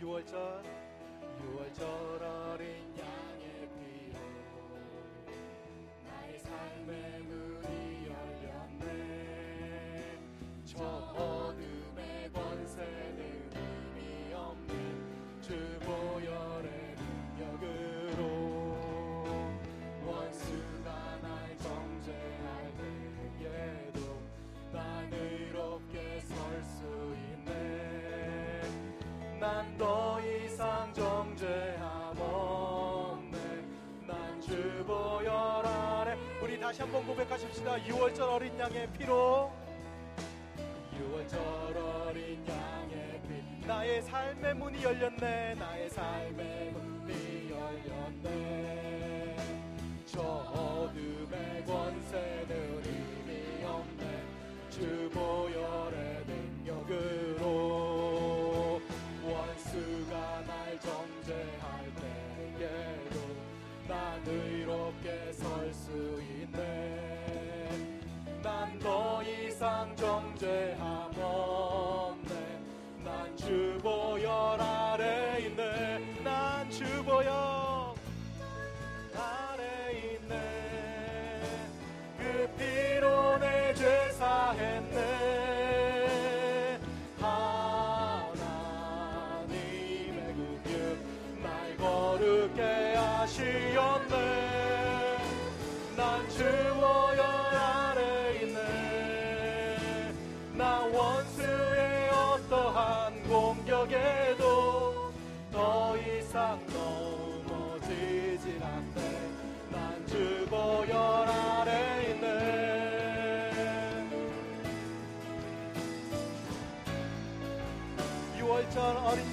6월절 6월절 어린 양의 피로 나의 삶의 다시 한번 고백하십시다. 6월절 어린 양의 피로. 6월절 어린 양의 피. 나의 삶의 문이 열렸네. 나의 삶의 문이 열렸네. 저 어둠의 권세는 의미 없네. 주 보혈의 능력으로 원수가 날 정죄할 때에도 난 의롭게 설 수 있네 더 이상 정죄함 없네 난 주보혈 아래 있네. 난 주보혈 아래 있네. 그 피로 내 죄 사했네. 하나님의 구육 날 거룩게 하시었네. 난 주보혈 Son,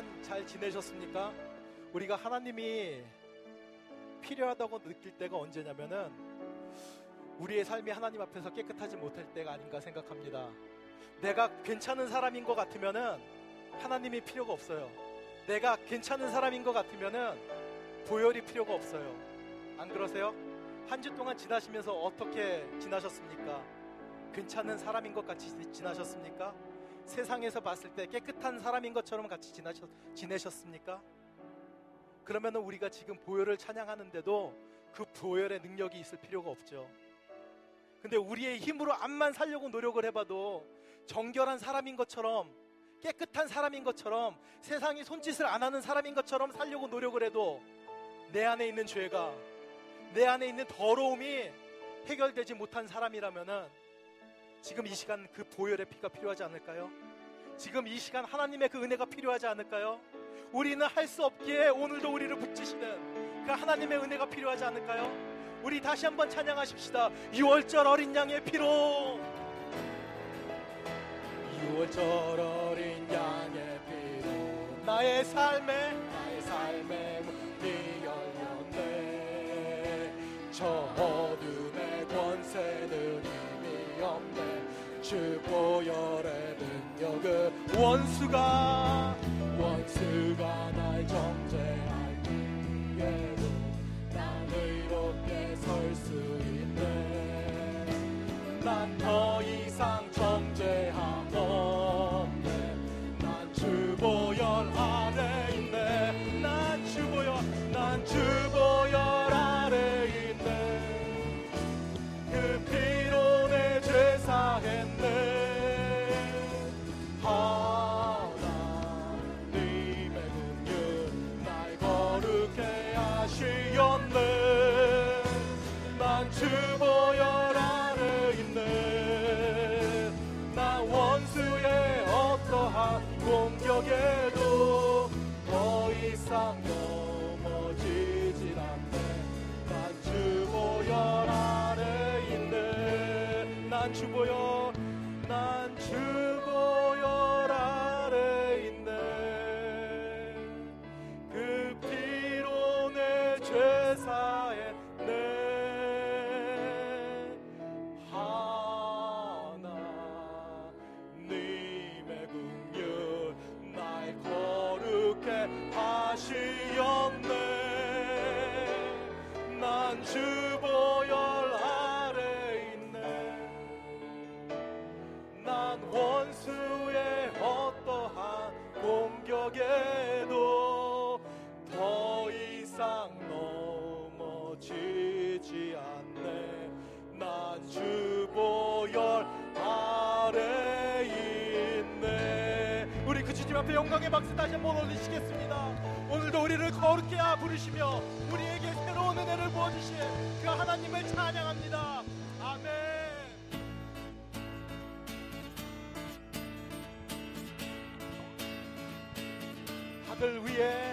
한 주간 잘 지내셨습니까? 우리가 하나님이 필요하다고 느낄 때가 언제냐면은 우리의 삶이 하나님 앞에서 깨끗하지 못할 때가 아닌가 생각합니다. 내가 괜찮은 사람인 것 같으면은 하나님이 필요가 없어요. 내가 괜찮은 사람인 것 같으면은 보혈이 필요가 없어요. 안 그러세요? 한 주 동안 지나시면서 어떻게 지나셨습니까? 괜찮은 사람인 것 같이 지나셨습니까? 세상에서 봤을 때 깨끗한 사람인 것처럼 같이 지나셨, 지내셨습니까? 그러면 우리가 지금 보혈을 찬양하는데도 그 보혈의 능력이 있을 필요가 없죠. 근데 우리의 힘으로 암만 살려고 노력을 해봐도 정결한 사람인 것처럼 깨끗한 사람인 것처럼 세상이 손짓을 안 하는 사람인 것처럼 살려고 노력을 해도 내 안에 있는 죄가 내 안에 있는 더러움이 해결되지 못한 사람이라면은 지금 이 시간 그 보혈의 피가 필요하지 않을까요? 지금 이 시간 하나님의 그 은혜가 필요하지 않을까요? 우리는 할 수 없기에 오늘도 우리를 붙이시는 그 하나님의 은혜가 필요하지 않을까요? 우리 다시 한번 찬양하십시다. 6월절 어린 양의 피로 6월절 어린 양의 피로 나의 삶에 주 보혈의 능력은 원수가 원수가 날 정죄 더 이상 넘어지질 않네. 난 주보혈 아래 있네. 난 주보혈 지지 않네. 난 주보혈 아래 있네. 우리 그 주님 앞에 영광의 박수 다시 한번 올리시겠습니다. 오늘도 우리를 거룩게 부르시며 우리에게 새로운 은혜를 부어주신 그 하나님을 찬양합니다. 아멘. 하늘 위에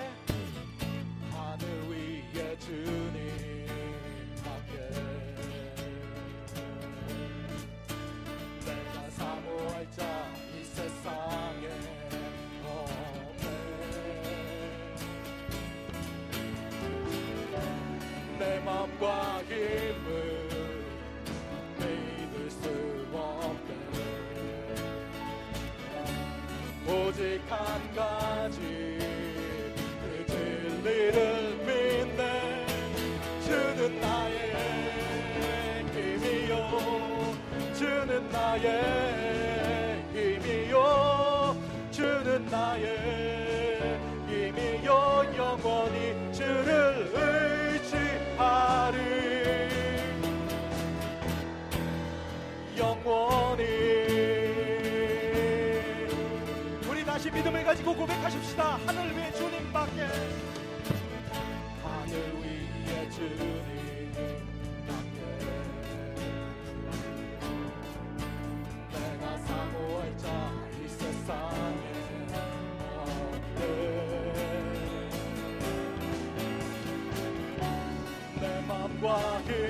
오직 한 가지. 그 진리를 믿네. 주는 나의 힘이요. 주는 나의 믿음을 가지고 고백하십시다. 하늘 위에 주님밖에. 하늘 위에 주님밖에. 내가 사모할 자 이 세상에 없네. 내 맘과 힘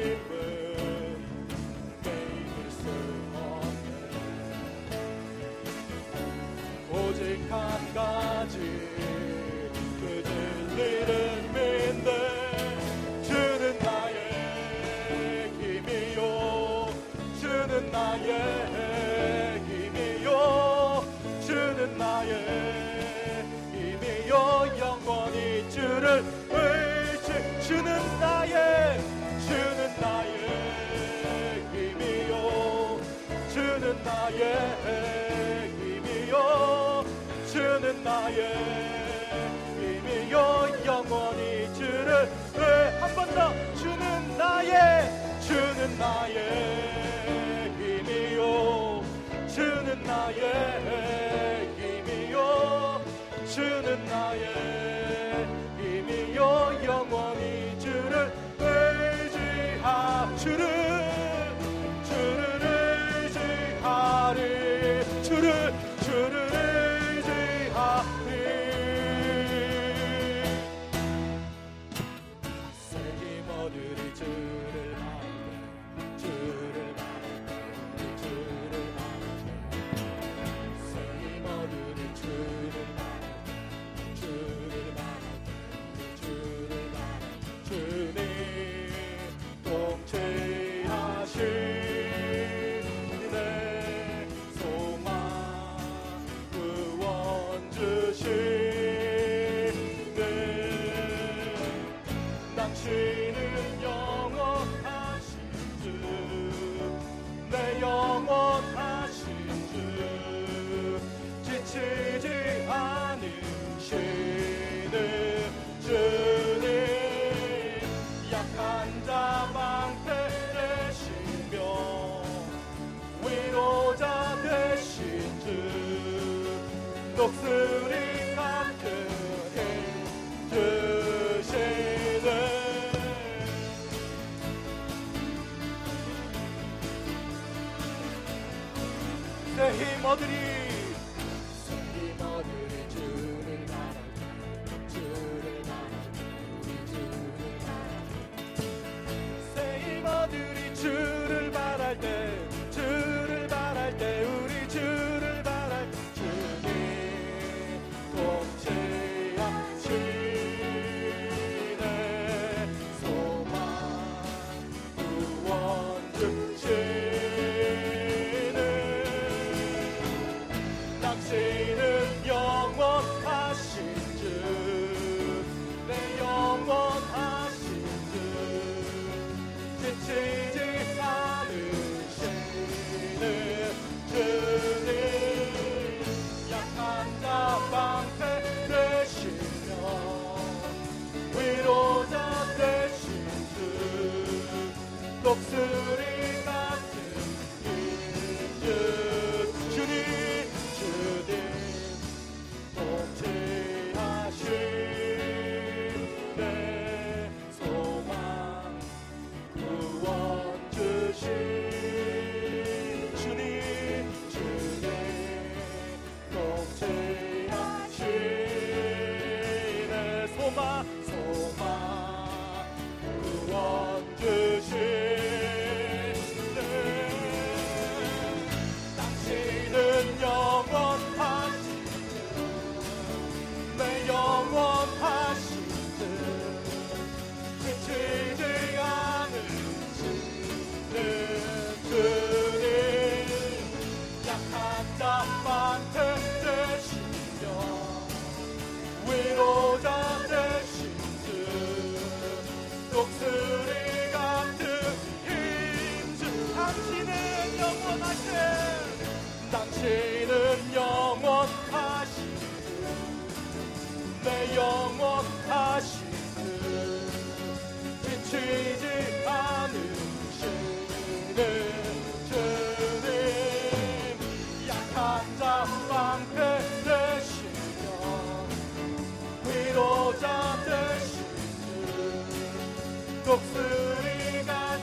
Henry Modric. 목소리가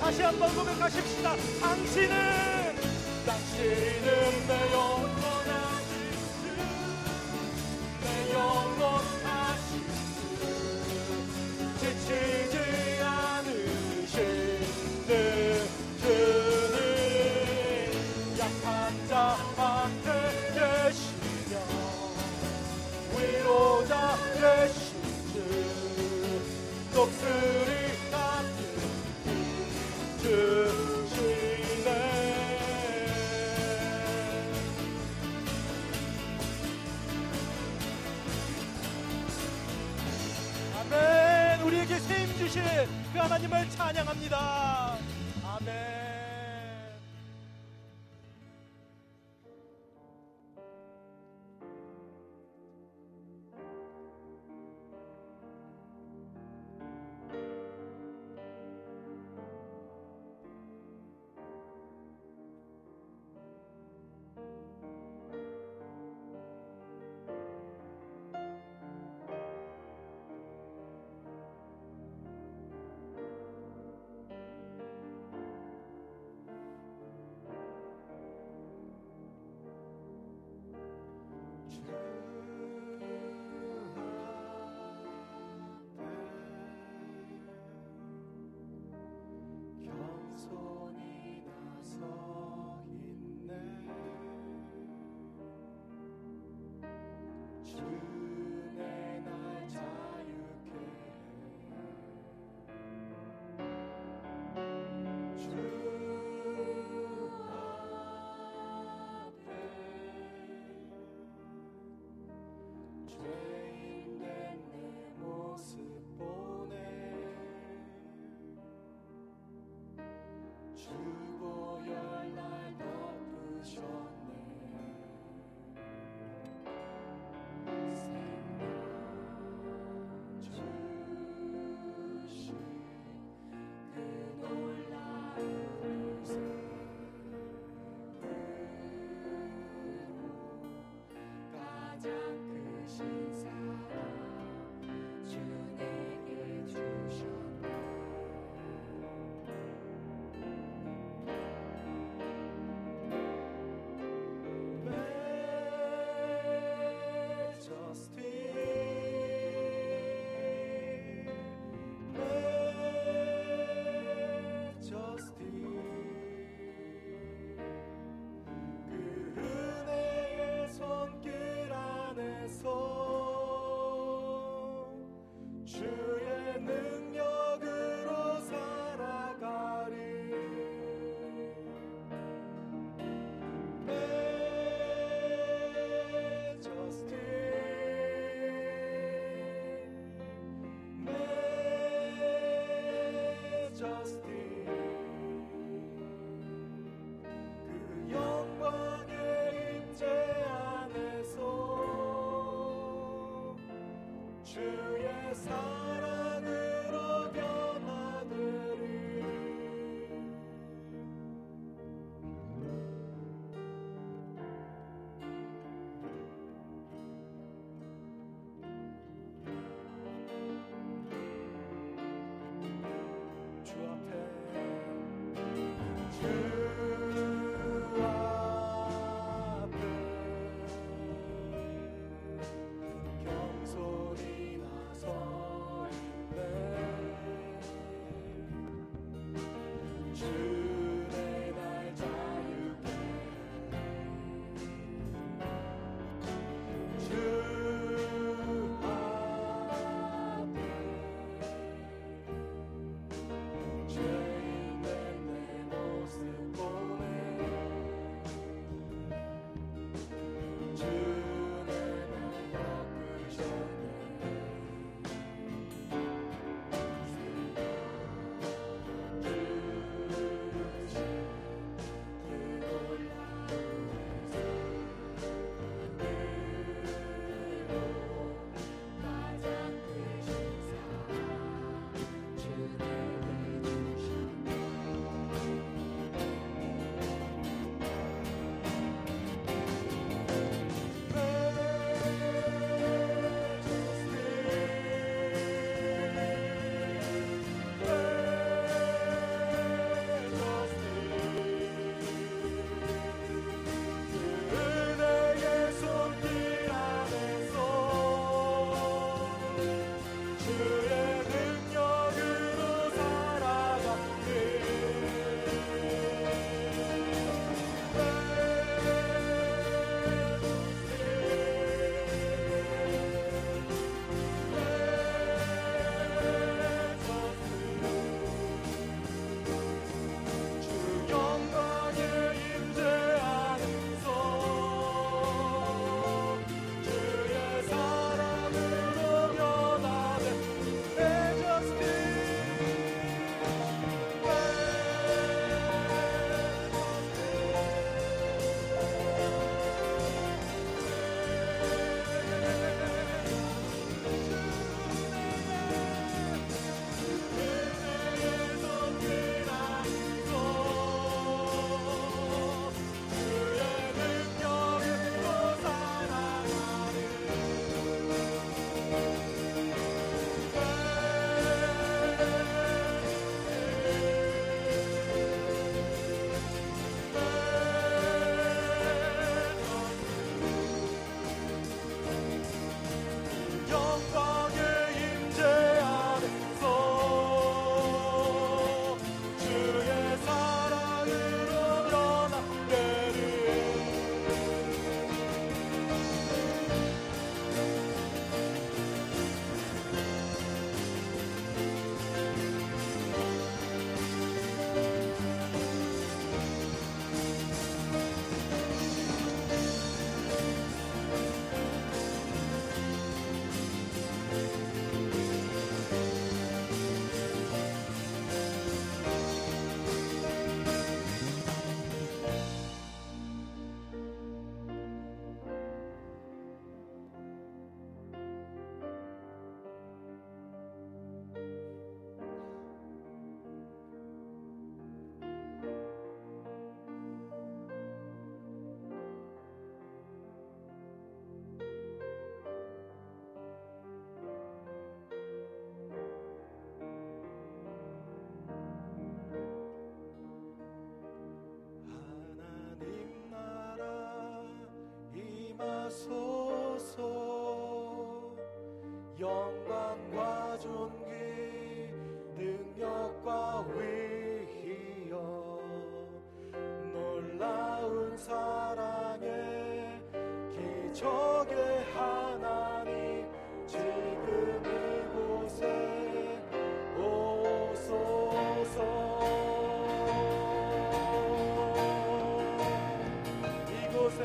다시 한번 고백하십시다. 당신은 당신은 내 영원한 이내 영원 이루실 그 하나님을 찬양합니다. 주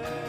fair.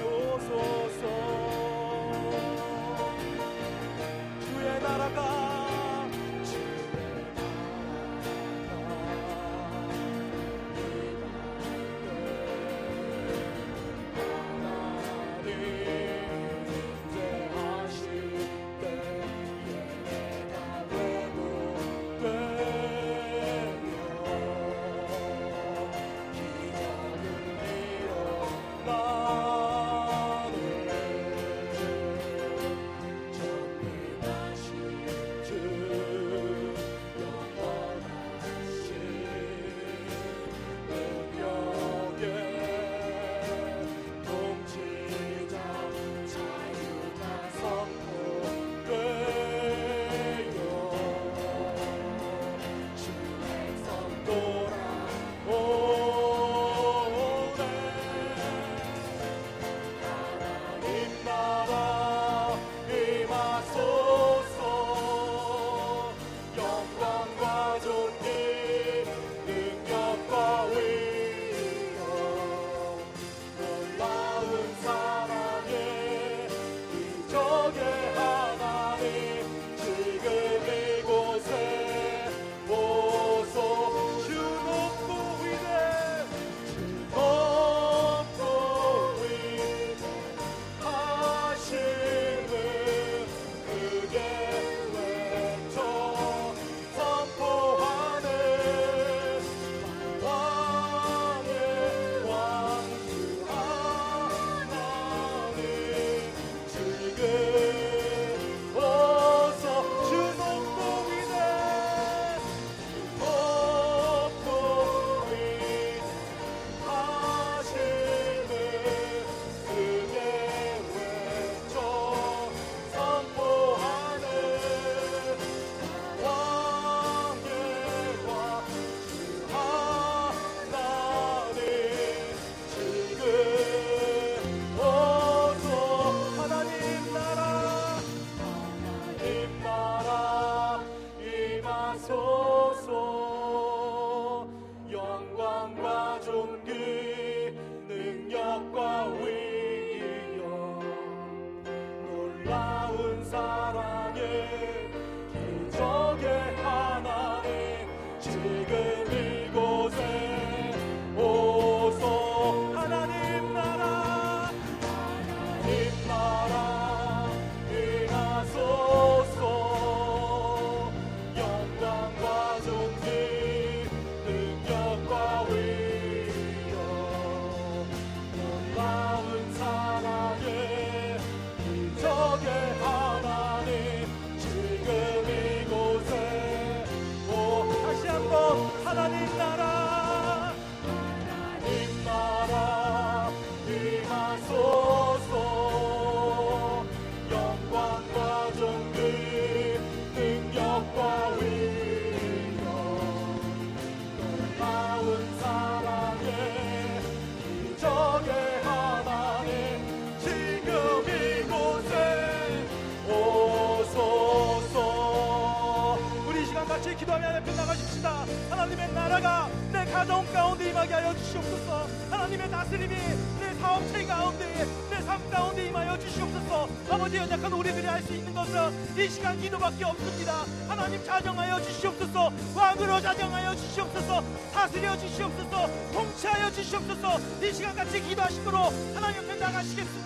영광과 존귀. 나라가 내 가정 가운데 임하게 하여 주시옵소서. 하나님의 다스림이 내 사업체 가운데 내 삶 가운데 임하여 주시옵소서. 아버지 연약한 우리들이 할 수 있는 것은 이 시간 기도밖에 없습니다. 하나님 자정하여 주시옵소서. 왕으로 자정하여 주시옵소서. 다스려 주시옵소서. 통치하여 주시옵소서. 이 시간 같이 기도하시도록 하나님 옆에 나가시겠습니다